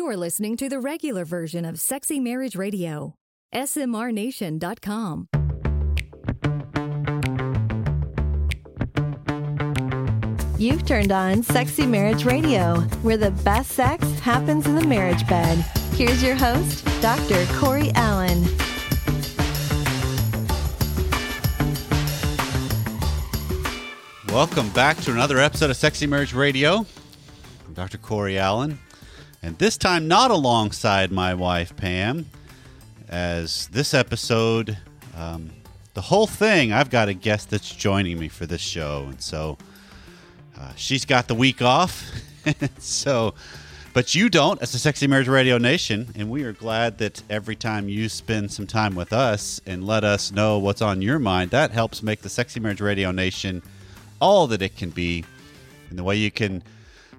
You are listening to the regular version of Sexy Marriage Radio. SMRNation.com. You've turned on Sexy Marriage Radio, where the best sex happens in the marriage bed. Here's your host, Dr. Corey Allen. Welcome back to another episode of Sexy Marriage Radio. I'm Dr. Corey Allen, and this time not alongside my wife Pam, as this episode, um, the whole thing, I've got a guest that's joining me for this show, and so uh, she's got the week off. so, but you don't, as a Sexy Marriage Radio Nation, and we are glad that every time you spend some time with us and let us know what's on your mind, that helps make the Sexy Marriage Radio Nation all that it can be, and the way you can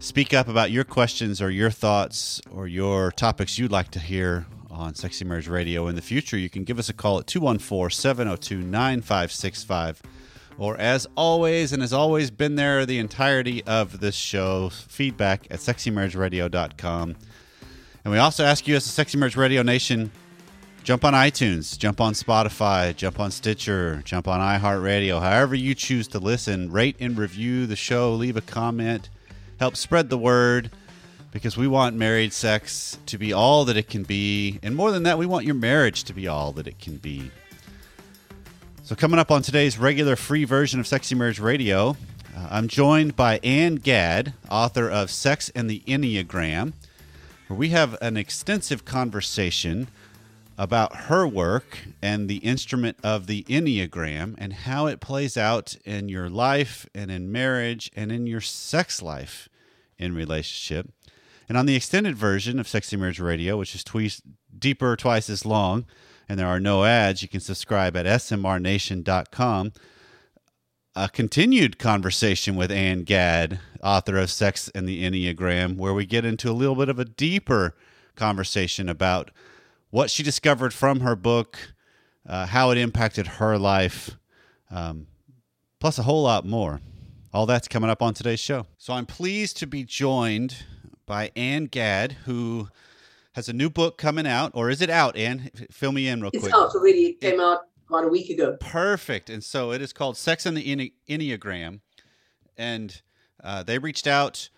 speak up about your questions or your thoughts or your topics you'd like to hear on Sexy Marriage Radio in the future, you can give us a call at 214 702 9565. Or, as always, and has always been there the entirety of this show, feedback at sexymarriageradio.com. And we also ask you, as a Sexy Marriage Radio Nation, jump on iTunes, jump on Spotify, jump on Stitcher, jump on iHeartRadio, however you choose to listen. Rate and review the show, leave a comment, help spread the word because we want married sex to be all that it can be. And more than that, we want your marriage to be all that it can be. So, coming up on today's regular free version of Sexy Marriage Radio, uh, I'm joined by Ann Gadd, author of Sex and the Enneagram, where we have an extensive conversation about her work and the instrument of the Enneagram and how it plays out in your life and in marriage and in your sex life in relationship. And on the extended version of Sexy Marriage Radio, which is twice deeper, twice as long, and there are no ads, you can subscribe at smrnation.com. A continued conversation with Ann Gadd, author of Sex and the Enneagram, where we get into a little bit of a deeper conversation about what she discovered from her book, uh, how it impacted her life, um, plus a whole lot more. All that's coming up on today's show. So I'm pleased to be joined by Ann Gadd, who has a new book coming out, or is it out? Ann, fill me in real it's quick. It's out already. It came out about a week ago. Perfect. And so it is called Sex and the Enne- Enneagram, and uh, they reached out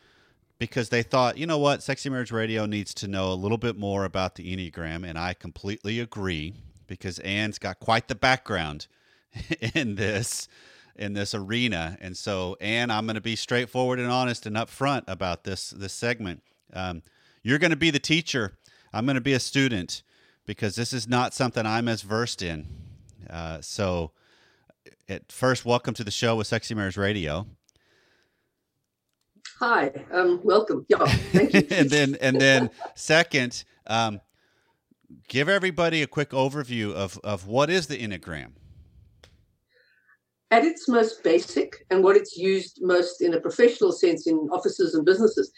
because they thought, you know what, Sexy Marriage Radio needs to know a little bit more about the Enneagram, and I completely agree because Ann's got quite the background in this in this arena, and so Ann, I'm going to be straightforward and honest and upfront about this this segment. Um, you're going to be the teacher. I'm going to be a student because this is not something I'm as versed in. Uh, so, at first, welcome to the show with Sexy Marriage Radio. Hi, um, welcome. Yeah, thank you. and then, and then, second, um, give everybody a quick overview of of what is the Enneagram. At its most basic, and what it's used most in a professional sense in offices and businesses,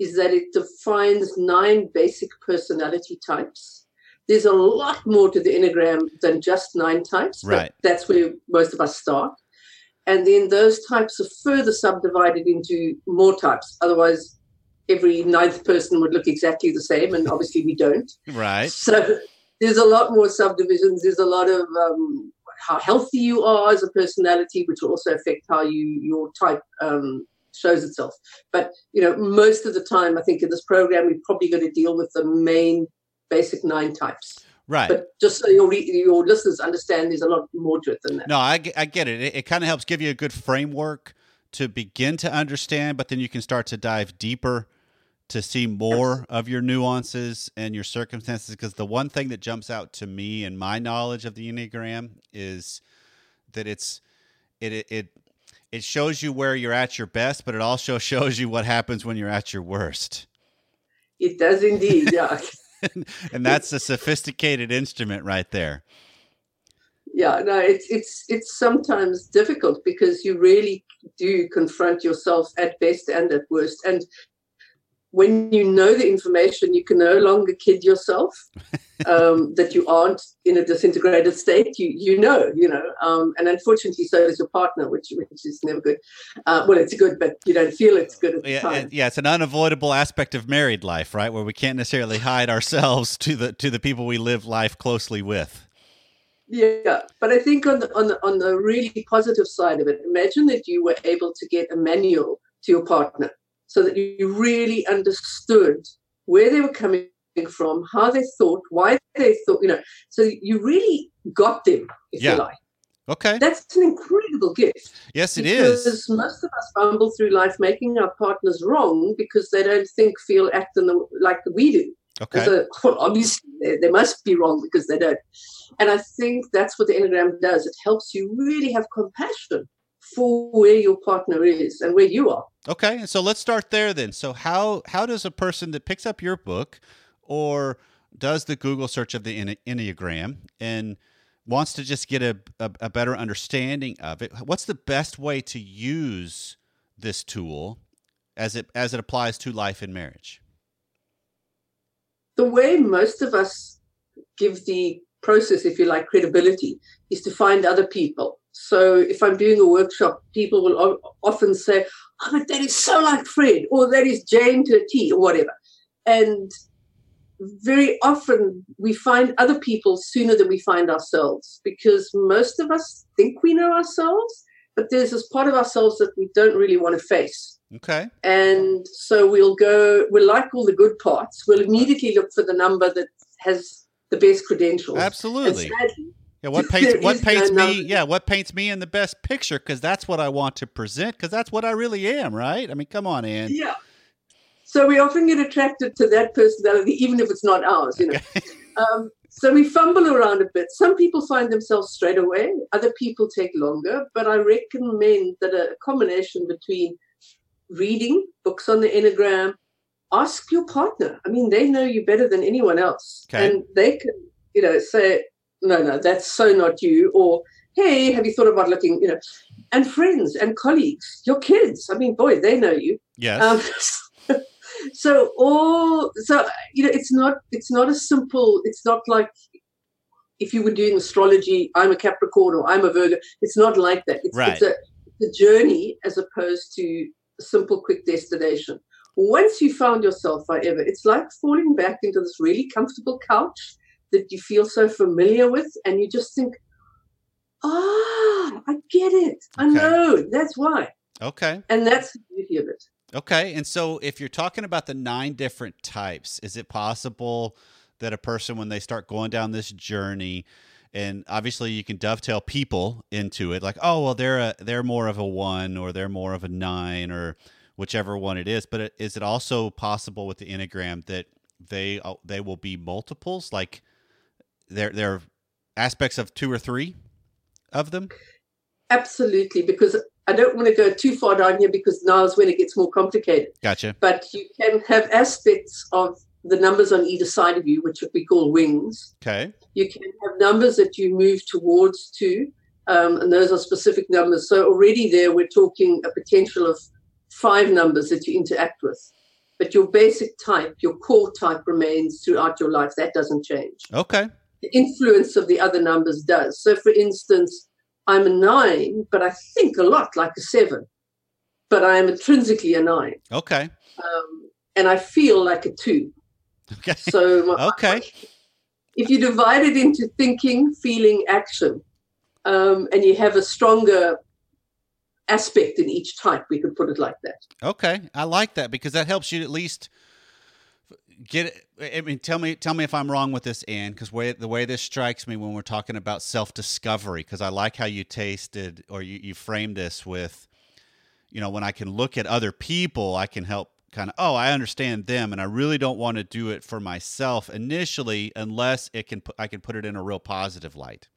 is that it defines nine basic personality types. There's a lot more to the Enneagram than just nine types. Right. that's where most of us start. And then those types are further subdivided into more types. Otherwise, every ninth person would look exactly the same, and obviously we don't. Right. So there's a lot more subdivisions. There's a lot of um, how healthy you are as a personality, which will also affect how you your type um, shows itself. But you know, most of the time, I think in this program, we're probably going to deal with the main basic nine types. Right. But just so your your listeners understand, there's a lot more to it than that. No, I, I get it. It, it kind of helps give you a good framework to begin to understand, but then you can start to dive deeper to see more of your nuances and your circumstances. Because the one thing that jumps out to me in my knowledge of the Enneagram is that it's it it, it it shows you where you're at your best, but it also shows you what happens when you're at your worst. It does indeed, yeah. and that's a sophisticated instrument right there. Yeah, no, it's it's it's sometimes difficult because you really do confront yourself at best and at worst. And when you know the information, you can no longer kid yourself. um, that you aren't in a disintegrated state. You you know, you know, um, and unfortunately, so does your partner, which which is never good. Uh, well, it's good, but you don't feel it's good at the yeah, time. yeah, it's an unavoidable aspect of married life, right? Where we can't necessarily hide ourselves to the to the people we live life closely with. Yeah, but I think on the on the on the really positive side of it, imagine that you were able to get a manual to your partner, so that you really understood where they were coming from, how they thought, why they thought, you know, so you really got them, if Yeah. you like. Okay. That's an incredible gift. Yes, it because is. most of us fumble through life making our partners wrong because they don't think, feel, act in the, like we do. Okay. So, well, obviously, they, they must be wrong because they don't. And I think that's what the Enneagram does. It helps you really have compassion for where your partner is and where you are. Okay, so let's start there then. So how how does a person that picks up your book or does the Google search of the Enneagram and wants to just get a, a, a better understanding of it, what's the best way to use this tool as it as it applies to life and marriage? The way most of us give the process, if you like, credibility, is to find other people. So if I'm doing a workshop, people will o- often say, oh, but that is so like Fred, or that is Jane to a T, or whatever. And very often we find other people sooner than we find ourselves because most of us think we know ourselves, but there's this part of ourselves that we don't really want to face. Okay. And so we'll go, we'll like all the good parts. We'll immediately look for the number that has the best credentials. Absolutely. sadly, Yeah, what paints There what paints me? Yeah, what paints me in the best picture? Because that's what I want to present. Because that's what I really am, right? I mean, come on, Ann. yeah. So we often get attracted to that personality, even if it's not ours, you know. um, so we fumble around a bit. Some people find themselves straight away. Other people take longer. But I recommend that a combination between reading books on the Enneagram, ask your partner. I mean, they know you better than anyone else. Okay. And they can, you know, say, no, no, that's so not you. Or, hey, have you thought about looking, you know, and friends and colleagues, your kids. I mean, boy, they know you. Yes. Um, so all so you know it's not it's not a simple it's not like if you were doing astrology i'm a capricorn or i'm a virgo it's not like that it's, Right. it's a, it's a journey as opposed to a simple quick destination once you found yourself however it's like falling back into this really comfortable couch that you feel so familiar with and you just think ah i get it i Okay. know that's why okay. and that's the beauty of it Okay. And so if you're talking about the nine different types, is it possible that a person, when they start going down this journey, and obviously you can dovetail people into it, like, oh, well, they're a, they're more of a one or they're more of a nine or whichever one it is. But is it also possible with the Enneagram that they uh, they will be multiples, like they're they're aspects of two or three of them? Absolutely, because I don't want to go too far down here because now is when it gets more complicated. Gotcha. But you can have aspects of the numbers on either side of you, which we call wings. Okay. You can have numbers that you move towards to, um, and those are specific numbers. So already there, we're talking a potential of five numbers that you interact with. But your basic type, your core type remains throughout your life. That doesn't change. Okay. The influence of the other numbers does. So, for instance, I'm a nine, but I think a lot like a seven, but I am intrinsically a nine, Okay. um, and I feel like a two. Okay. So, my- Okay. if you divide it into thinking, feeling, action, um, and you have a stronger aspect in each type, we could put it like that. Okay, I like that because that helps you at least get. it- I mean, tell me, tell me if I'm wrong with this, Ann because way the way this strikes me when we're talking about self discovery, because I like how you tasted or you you framed this with, you know, when I can look at other people, I can help kind of. Oh, I understand them, and I really don't want to do it for myself initially, unless it can. I can put it in a real positive light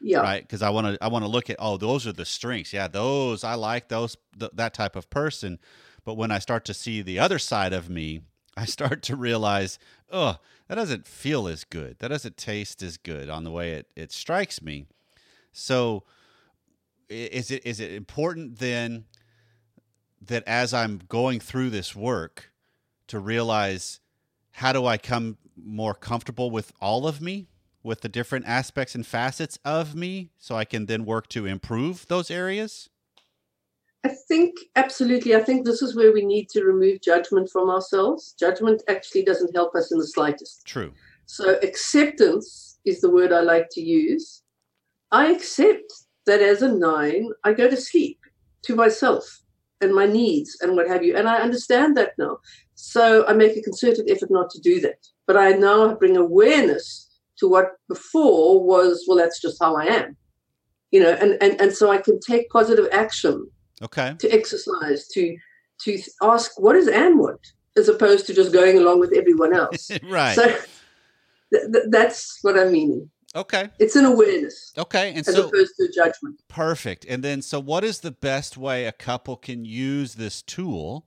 Yeah. right because i want to i want to look at oh those are the strengths yeah those i like those th- that type of person but when i start to see the other side of me i start to realize oh that doesn't feel as good that doesn't taste as good on the way it, it strikes me so is it is it important then that as i'm going through this work to realize how do i come more comfortable with all of me, with the different aspects and facets of me, so I can then work to improve those areas? I think absolutely. I think this is where we need to remove judgment from ourselves. Judgment actually doesn't help us in the slightest. True. So, acceptance is the word I like to use. I accept that as a nine, I go to sleep to myself and my needs and what have you. And I understand that now. So, I make a concerted effort not to do that. But I now bring awareness to what before was, well, that's just how I am. You know, and, and, and so I can take positive action Okay. to exercise, to to ask what is Ann want, as opposed to just going along with everyone else. right. So th- th- that's what I'm meaning. okay. It's an awareness Okay. And as so opposed to a judgment. perfect. And then so what is the best way a couple can use this tool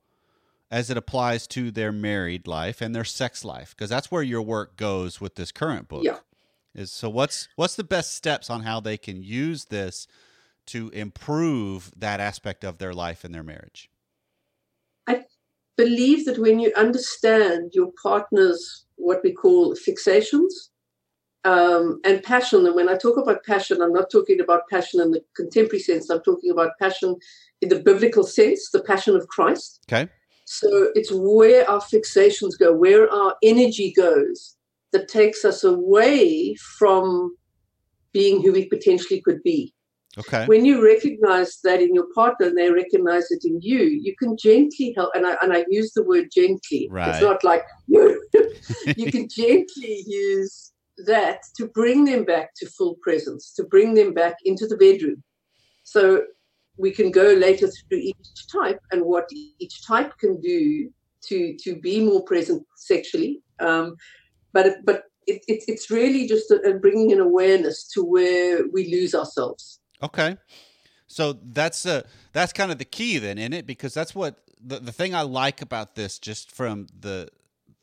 as it applies to their married life and their sex life? Because that's where your work goes with this current book. Yeah. Is so what's what's the best steps on how they can use this to improve that aspect of their life and their marriage? I believe that when you understand your partner's what we call fixations um, and passion, and when I talk about passion, I'm not talking about passion in the contemporary sense. I'm talking about passion in the biblical sense, the passion of Christ. Okay. So it's where our fixations go, where our energy goes, that takes us away from being who we potentially could be. Okay. When you recognize that in your partner and they recognize it in you, you can gently help. And I, and I use the word gently. Right. It's not like you. you can gently use that to bring them back to full presence, to bring them back into the bedroom. So we can go later through each type and what each type can do to to be more present sexually. Um, but but it, it, it's really just a, a bringing an awareness to where we lose ourselves. Okay. So that's uh that's kind of the key then in it because that's what the, the thing I like about this just from the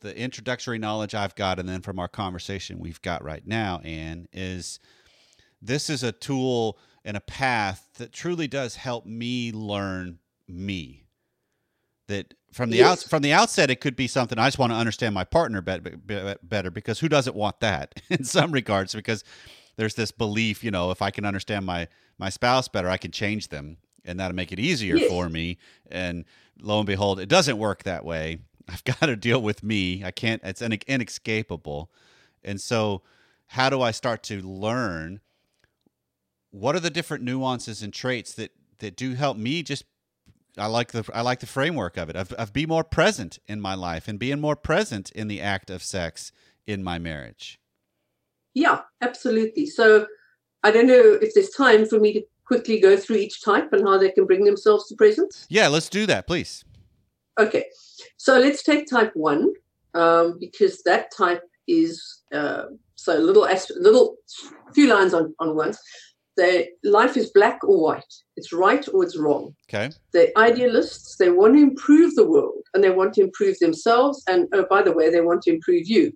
the introductory knowledge I've got and then from our conversation we've got right now Ann is this is a tool and a path that truly does help me learn me. That from the Yes. out from the outset it could be something I just want to understand my partner bet, bet, better because who doesn't want that in some regards because there's this belief, you know, if I can understand my my spouse better, I can change them and that'll make it easier Yes. for me. And lo and behold, it doesn't work that way. I've got to deal with me. I can't. It's in, inescapable. And so, how do I start to learn? What are the different nuances and traits that that do help me just I like the I like the framework of it of, of be more present in my life and being more present in the act of sex in my marriage. Yeah, absolutely. So I don't know if there's time for me to quickly go through each type and how they can bring themselves to presence. Yeah, let's do that, please. Okay, so let's take type one um, because that type is uh, so little as- little few lines on on once. Their life is black or white. It's right or it's wrong. Okay. They're idealists. They want to improve the world and they want to improve themselves. And oh, by the way, they want to improve you.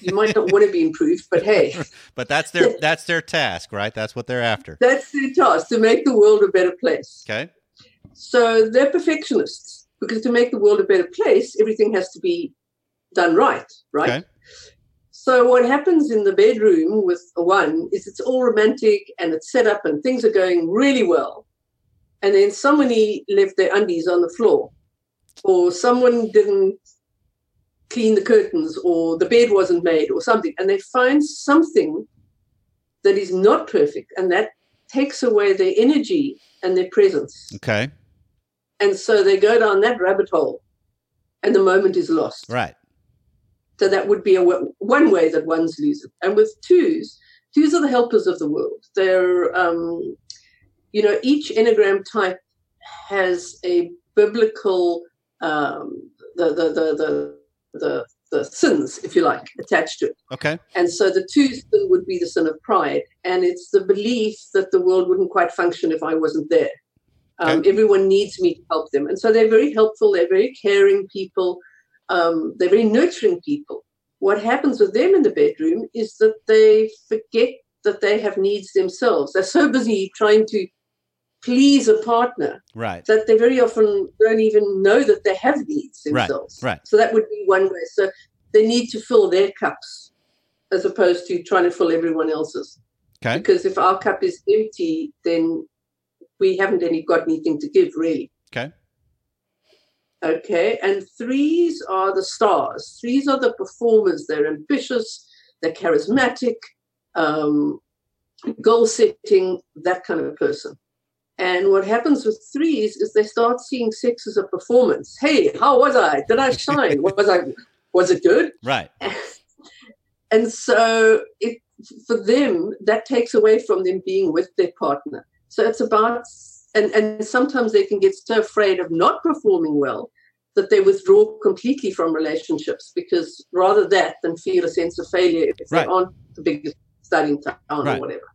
You might not want to be improved, but hey, But that's their that's their task, right? That's what they're after. that's their task to make the world a better place. Okay. So they're perfectionists because to make the world a better place, everything has to be done right, right? Okay. So what happens in the bedroom with one is it's all romantic and it's set up and things are going really well. And then somebody left their undies on the floor, or someone didn't clean the curtains, or the bed wasn't made, or something. And they find something that is not perfect, and that takes away their energy and their presence. Okay. And so they go down that rabbit hole, and the moment is lost. Right. So that would be a w- one way that ones lose it. And with twos, twos are the helpers of the world. They're, um, you know, each enneagram type has a biblical, um, the, the, the, the, the, the sins, if you like, attached to it. Okay. And so the two sin would be the sin of pride. And it's the belief that the world wouldn't quite function if I wasn't there. Um, Okay. Everyone needs me to help them. And so they're very helpful. They're very caring people. Um, they're very nurturing people. What happens with them in the bedroom is that they forget that they have needs themselves. They're so busy trying to please a partner Right. that they very often don't even know that they have needs Right, themselves. right. So that would be one way. So they need to fill their cups as opposed to trying to fill everyone else's. Okay. Because if our cup is empty, then we haven't any got anything to give really. Okay. Okay. And threes are the stars. Threes are the performers. They're ambitious, they're charismatic, um, goal setting, that kind of person. And what happens with threes is they start seeing sex as a performance. Hey, how was I? Did I shine? was I was it good? Right. And so it for them, that takes away from them being with their partner. So it's about and, and sometimes they can get so afraid of not performing well that they withdraw completely from relationships because rather that than feel a sense of failure if Right. they aren't the biggest stud in town Right. or whatever.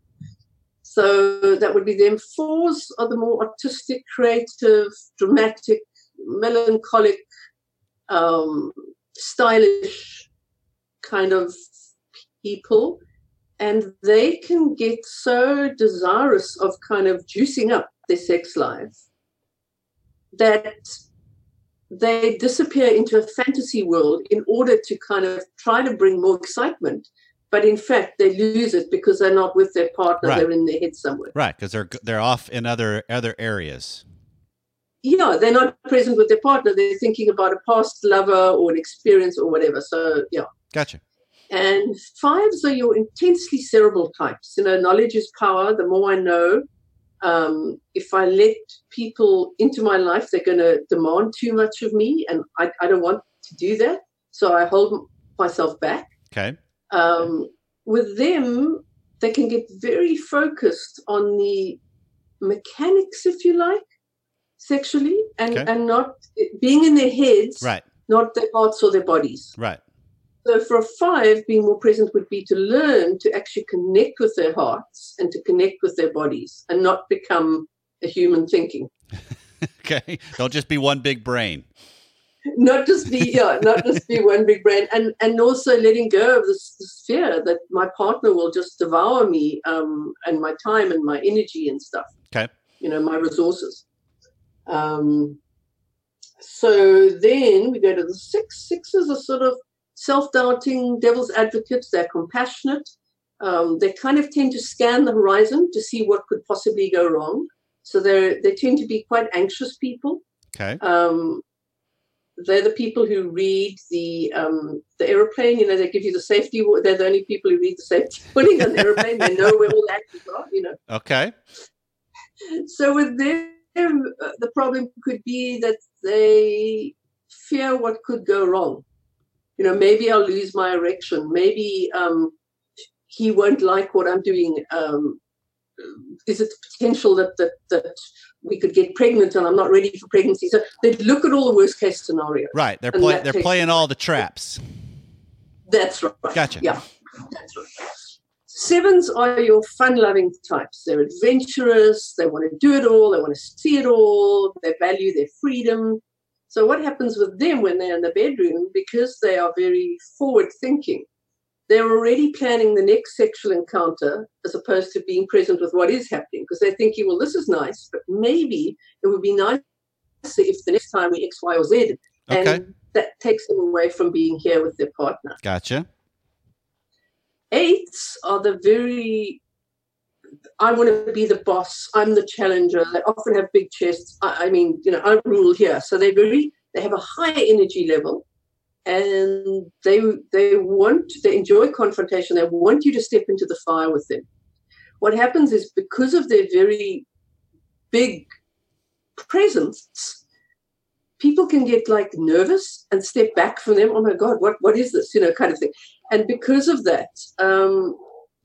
So that would be them. Fours are the more artistic, creative, dramatic, melancholic, um, stylish kind of people. And they can get so desirous of kind of juicing up their sex life that they disappear into a fantasy world in order to kind of try to bring more excitement. But in fact, they lose it because they're not with their partner; Right. they're in their head somewhere. Right. Because they're they're off in other other areas. Yeah, they're not present with their partner; they're thinking about a past lover or an experience or whatever. So, yeah. Gotcha. And fives are your intensely cerebral types. You know, knowledge is power. The more I know, um, if I let people into my life, they're going to demand too much of me, and I, I don't want to do that. So I hold myself back. Okay. Um, with them, they can get very focused on the mechanics, if you like, sexually, and, Okay. and not being in their heads, Right. not their hearts or their bodies. Right. So for a five, being more present would be to learn to actually connect with their hearts and to connect with their bodies and not become a human thinking. Okay. Don't just be one big brain. Not just be yeah, not just be one big brain, and and also letting go of this, this fear that my partner will just devour me um, and my time and my energy and stuff. Okay. You know, my resources. Um, so then we go to the six. Sixes are sort of self-doubting, devil's advocates. They're compassionate. Um, they kind of tend to scan the horizon to see what could possibly go wrong. So they they tend to be quite anxious people. Okay. Um, they're the people who read the um, the aeroplane. You know, they give you the safety. They're the only people who read the safety warning on the aeroplane. They know where all the actors are. You know. Okay. So with them, uh, the problem could be that they fear what could go wrong. You know, maybe I'll lose my erection. Maybe um, he won't like what I'm doing. Um, is it the potential that, that that we could get pregnant and I'm not ready for pregnancy? So they look at all the worst case scenarios. Right. They're play, they're playing all the traps. That's right. Gotcha. Yeah, that's right. Sevens are your fun-loving types. They're adventurous. They want to do it all. They want to see it all. They value their freedom. So what happens with them when they're in the bedroom? Because they are very forward-thinking, they're already planning the next sexual encounter as opposed to being present with what is happening. Because they're thinking, well, this is nice, but maybe it would be nice if the next time we X, Y, or Z. And Okay. that takes them away from being here with their partner. Gotcha. Eights are the very, I want to be the boss. I'm the challenger. They often have big chests. I, I mean, you know, I rule here. So they're very, they have a high energy level and they they want they enjoy confrontation. They want you to step into the fire with them. What happens is because of their very big presence people can get like nervous and step back from them. Oh my god what what is this? You know kind of thing. And because of that um,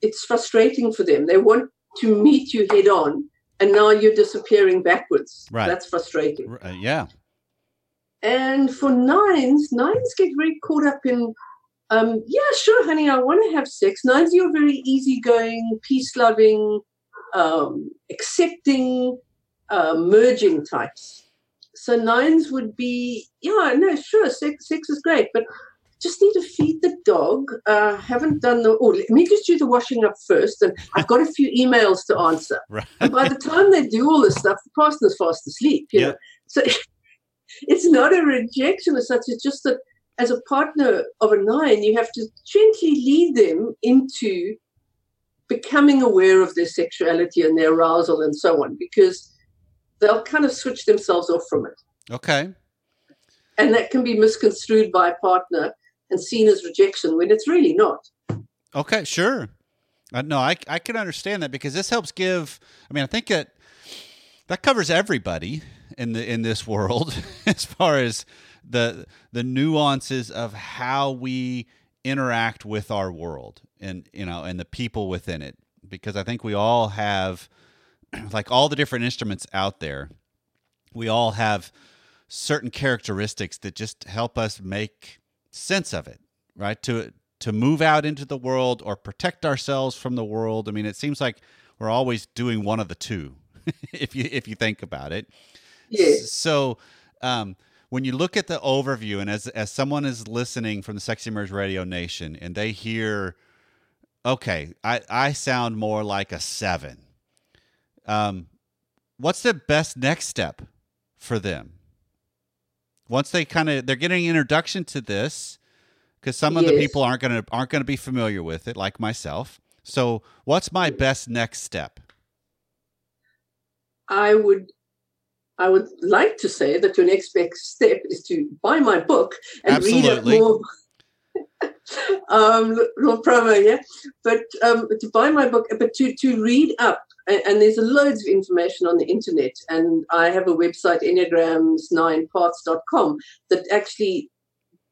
it's frustrating for them. They want to meet you head on and now you're disappearing backwards. Right. that's frustrating. Uh, yeah. And for nines, nines get very caught up in, um, yeah, sure, honey, I want to have sex. Nines, you're very easygoing, peace loving, um, accepting, uh, merging types. So nines would be, yeah, no, sure, sex, sex is great, but just need to feed the dog. Uh, haven't done the, oh, let me just do the washing up first. And I've got a few emails to answer. Right. And by the time they do all this stuff, the partner's fast asleep, you Yeah. know. So it's not a rejection as such. It's just that as a partner of a nine, you have to gently lead them into becoming aware of their sexuality and their arousal and so on, because they'll kind of switch themselves off from it. Okay. And that can be misconstrued by a partner and seen as rejection when it's really not. Okay, sure. Uh, no, I, I can understand that because this helps give. I mean, I think that that covers everybody in the in this world as far as the the nuances of how we interact with our world and you know and the people within it. Because I think we all have like all the different instruments out there we all have certain characteristics that just help us make sense of it right? To to move out into the world or protect ourselves from the world. I mean it seems like we're always doing one of the two if you if you think about it Yes. so um when you look at the overview and as as someone is listening from the Sexy Marriage Radio Nation and they hear okay, I I sound more like a 7. Um what's the best next step for them? Once they kind of they're getting an introduction to this cuz some of the people aren't going to aren't going to be familiar with it like myself. So, what's my best next step? I would I would like to say that your next best step is to buy my book and read it more. um, little promo, yeah. But um, to buy my book, but to to read up, and, there's loads of information on the internet. And I have a website, enneagrams9paths.com, that actually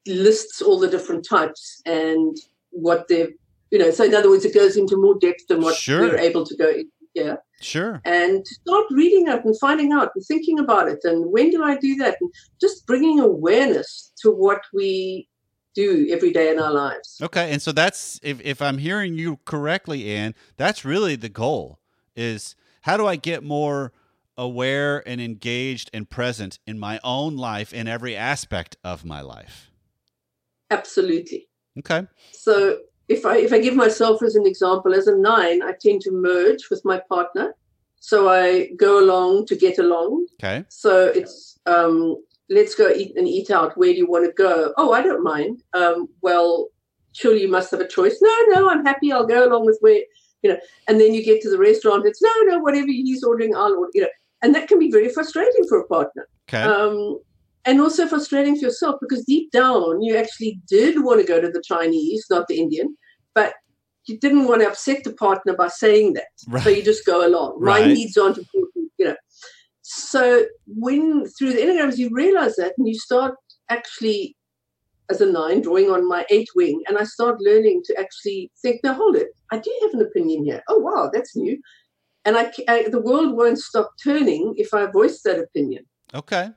lists all the different types and what they're, you know. So in other words, it goes into more depth than what Sure. we're able to go In. here Sure. and start reading up and finding out and thinking about it and when do I do that and just bringing awareness to what we do every day in our lives. Okay, and so that's if if I'm hearing you correctly, Ann, that's really the goal is how do I get more aware and engaged and present in my own life in every aspect of my life. Absolutely. Okay. So if I if I give myself as an example, as a nine, I tend to merge with my partner. So I go along to get along. Okay. So it's um, let's go eat and eat out. Where do you want to go? Oh, I don't mind. Um, well, surely you must have a choice. No, no, I'm happy. I'll go along with where you know. And then you get to the restaurant. It's no, no, whatever he's ordering, I'll order. You know, and that can be very frustrating for a partner. Okay. Um, and also frustrating for yourself because deep down you actually did want to go to the Chinese, not the Indian, but you didn't want to upset the partner by saying that. Right. So you just go along. My needs aren't important, you know. So when through the enneagrams you realize that and you start actually as a nine drawing on my eight wing and I start learning to actually think, now hold it, I do have an opinion here. Oh wow, that's new. And I, I the world won't stop turning if I voice that opinion. okay.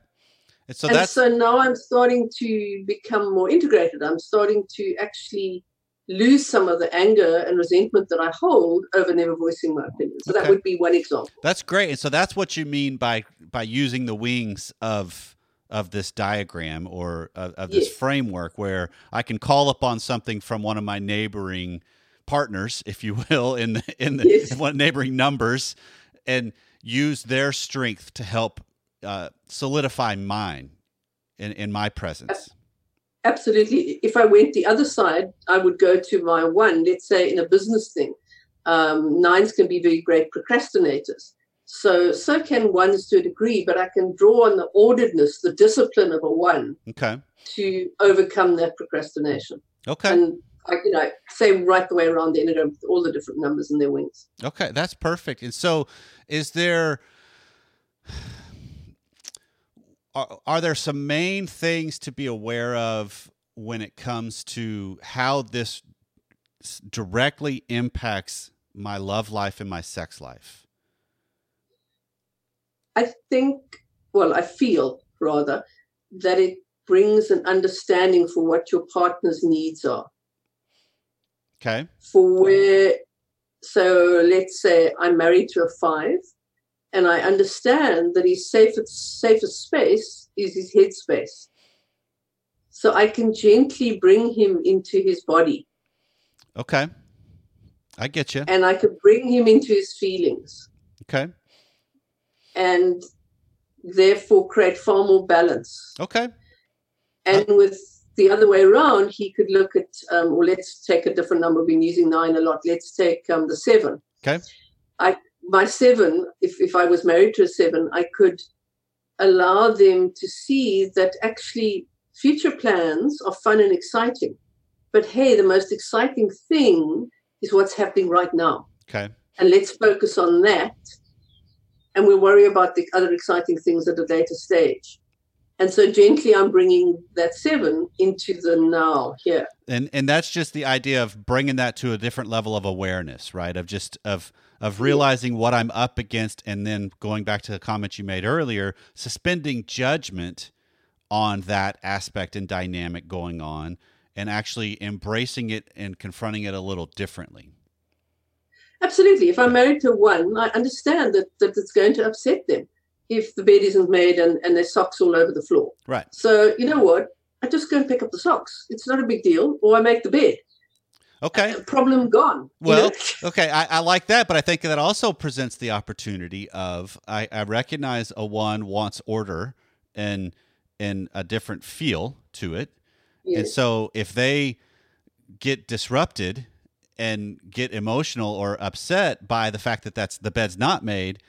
And so and so now I'm starting to become more integrated. I'm starting to actually lose some of the anger and resentment that I hold over never voicing my opinion. So Okay. that would be one example. that's great. And so that's what you mean by by using the wings of of this diagram or of, of this Yes. framework where I can call upon something from one of my neighboring partners, if you will, in the in the Yes. one neighboring numbers, and use their strength to help uh, solidify mine in in my presence. Absolutely. If I went the other side, I would go to my one, let's say in a business thing. Um, nines can be very great procrastinators. So, so can ones to a degree, but I can draw on the orderedness, the discipline of a one Okay. to overcome that procrastination. Okay. And I, you know, say right the way around the enneagram with all the different numbers in their wings. Okay, that's perfect. And so, is there are, are there some main things to be aware of when it comes to how this directly impacts my love life and my sex life? I think, well, I feel rather that it brings an understanding for what your partner's needs are. Okay. For where, so let's say I'm married to a five, and I understand that his safest, safest space is his head space. So I can gently bring him into his body Okay. I get you. and I can bring him into his feelings. Okay. and therefore create far more balance. Okay. And with the other way around, he could look at, um, or let's take a different number. We've been using nine a lot. Let's take um, the seven. Okay. I my seven, if if I was married to a seven, I could allow them to see that actually future plans are fun and exciting. But hey, the most exciting thing is what's happening right now. Okay. And let's focus on that. And we'll worry about the other exciting things at a later stage. And so gently, I'm bringing that seven into the now here. And and that's just the idea of bringing that to a different level of awareness, right? Of just of of mm. realizing what I'm up against, and then going back to the comment you made earlier, suspending judgment on that aspect and dynamic going on, and actually embracing it and confronting it a little differently. Absolutely. If I'm married to one, I understand that, that it's going to upset them if the bed isn't made and, and there's socks all over the floor. Right. So, you know what? I just go and pick up the socks. It's not a big deal. Or I make the bed. Okay. Uh, problem gone. Well, okay, I, I, like that, but I think that also presents the opportunity of I, I recognize a one wants order and and a different feel to it. Yes. And so if they get disrupted and get emotional or upset by the fact that that's the bed's not made,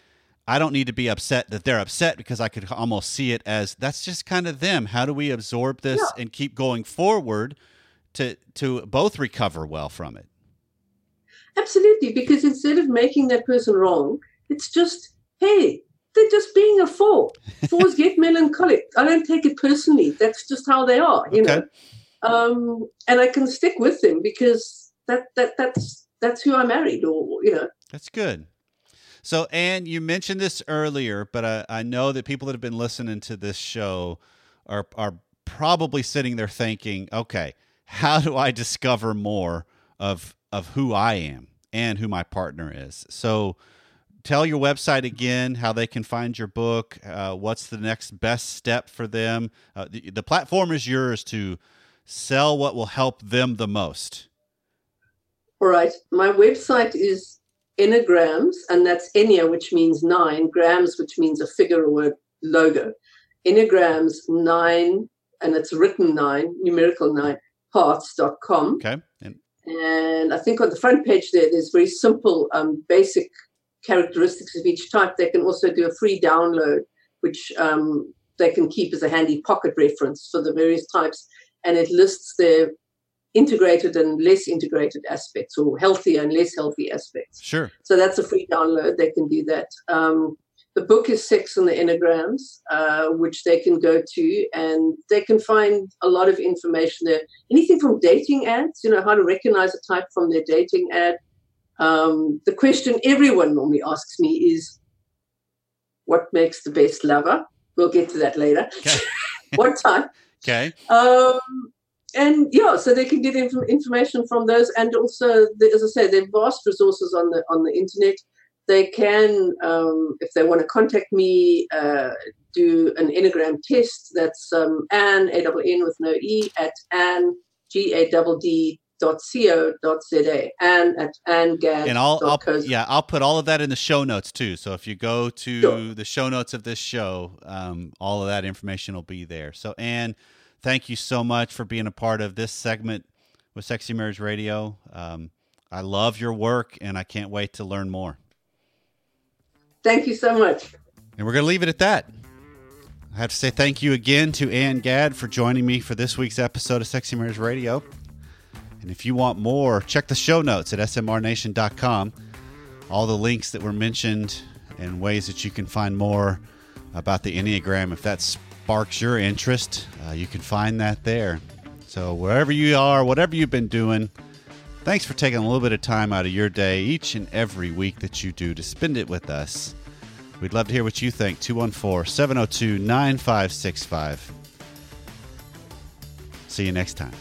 I don't need to be upset that they're upset because I could almost see it as that's just kind of them. How do we absorb this yeah. and keep going forward to to both recover well from it? Absolutely, because instead of making that person wrong, it's just hey, they're just being a four. Fours get melancholic. I don't take it personally. That's just how they are, you okay. know. Um, and I can stick with them because that that that's that's who I married, or you know. That's good. So, Ann, you mentioned this earlier, but I, I know that people that have been listening to this show are are probably sitting there thinking, okay, how do I discover more of of who I am and who my partner is? So, tell your website again, how they can find your book, uh, what's the next best step for them. Uh, the, the platform is yours to sell what will help them the most. All right. My website is enneagrams, and that's Ennea, which means nine, grams, which means a figure or a logo. Enneagrams nine, and it's written nine, numerical nine, paths.com. Okay. And, and I think on the front page there, there's very simple, um, basic characteristics of each type. They can also do a free download, which um, they can keep as a handy pocket reference for the various types. And it lists their integrated and less integrated aspects or healthy and less healthy aspects. Sure. So that's a free download. They can do that. Um, the book is Sex and the Enneagrams, uh, which they can go to and they can find a lot of information there. Anything from dating ads, you know, how to recognize a type from their dating ad. Um, the question everyone normally asks me is, what makes the best lover? We'll get to that later. Okay. what type? Okay. Um, and yeah, so they can get inf- information from those, and also, the, as I say, there are vast resources on the on the internet. They can, um, if they want to contact me, uh, do an enneagram test. That's um, Ann A double N with no E at Ann G A double D dot co dot za and at angad and I'll, I'll yeah I'll put all of that in the show notes too. So if you go to sure. the show notes of this show, um, all of that information will be there. So Ann thank you so much for being a part of this segment with Sexy Marriage Radio. Um, I love your work and I can't wait to learn more. Thank you so much. And we're going to leave it at that. I have to say thank you again to Ann Gadd for joining me for this week's episode of Sexy Marriage Radio. And if you want more, check the show notes at smrnation.com. All the links that were mentioned and ways that you can find more about the Enneagram if that's sparks your interest, uh, you can find that there. So, wherever you are, whatever you've been doing, thanks for taking a little bit of time out of your day each and every week that you do to spend it with us. We'd love to hear what you think. 214 702 9565. See you next time.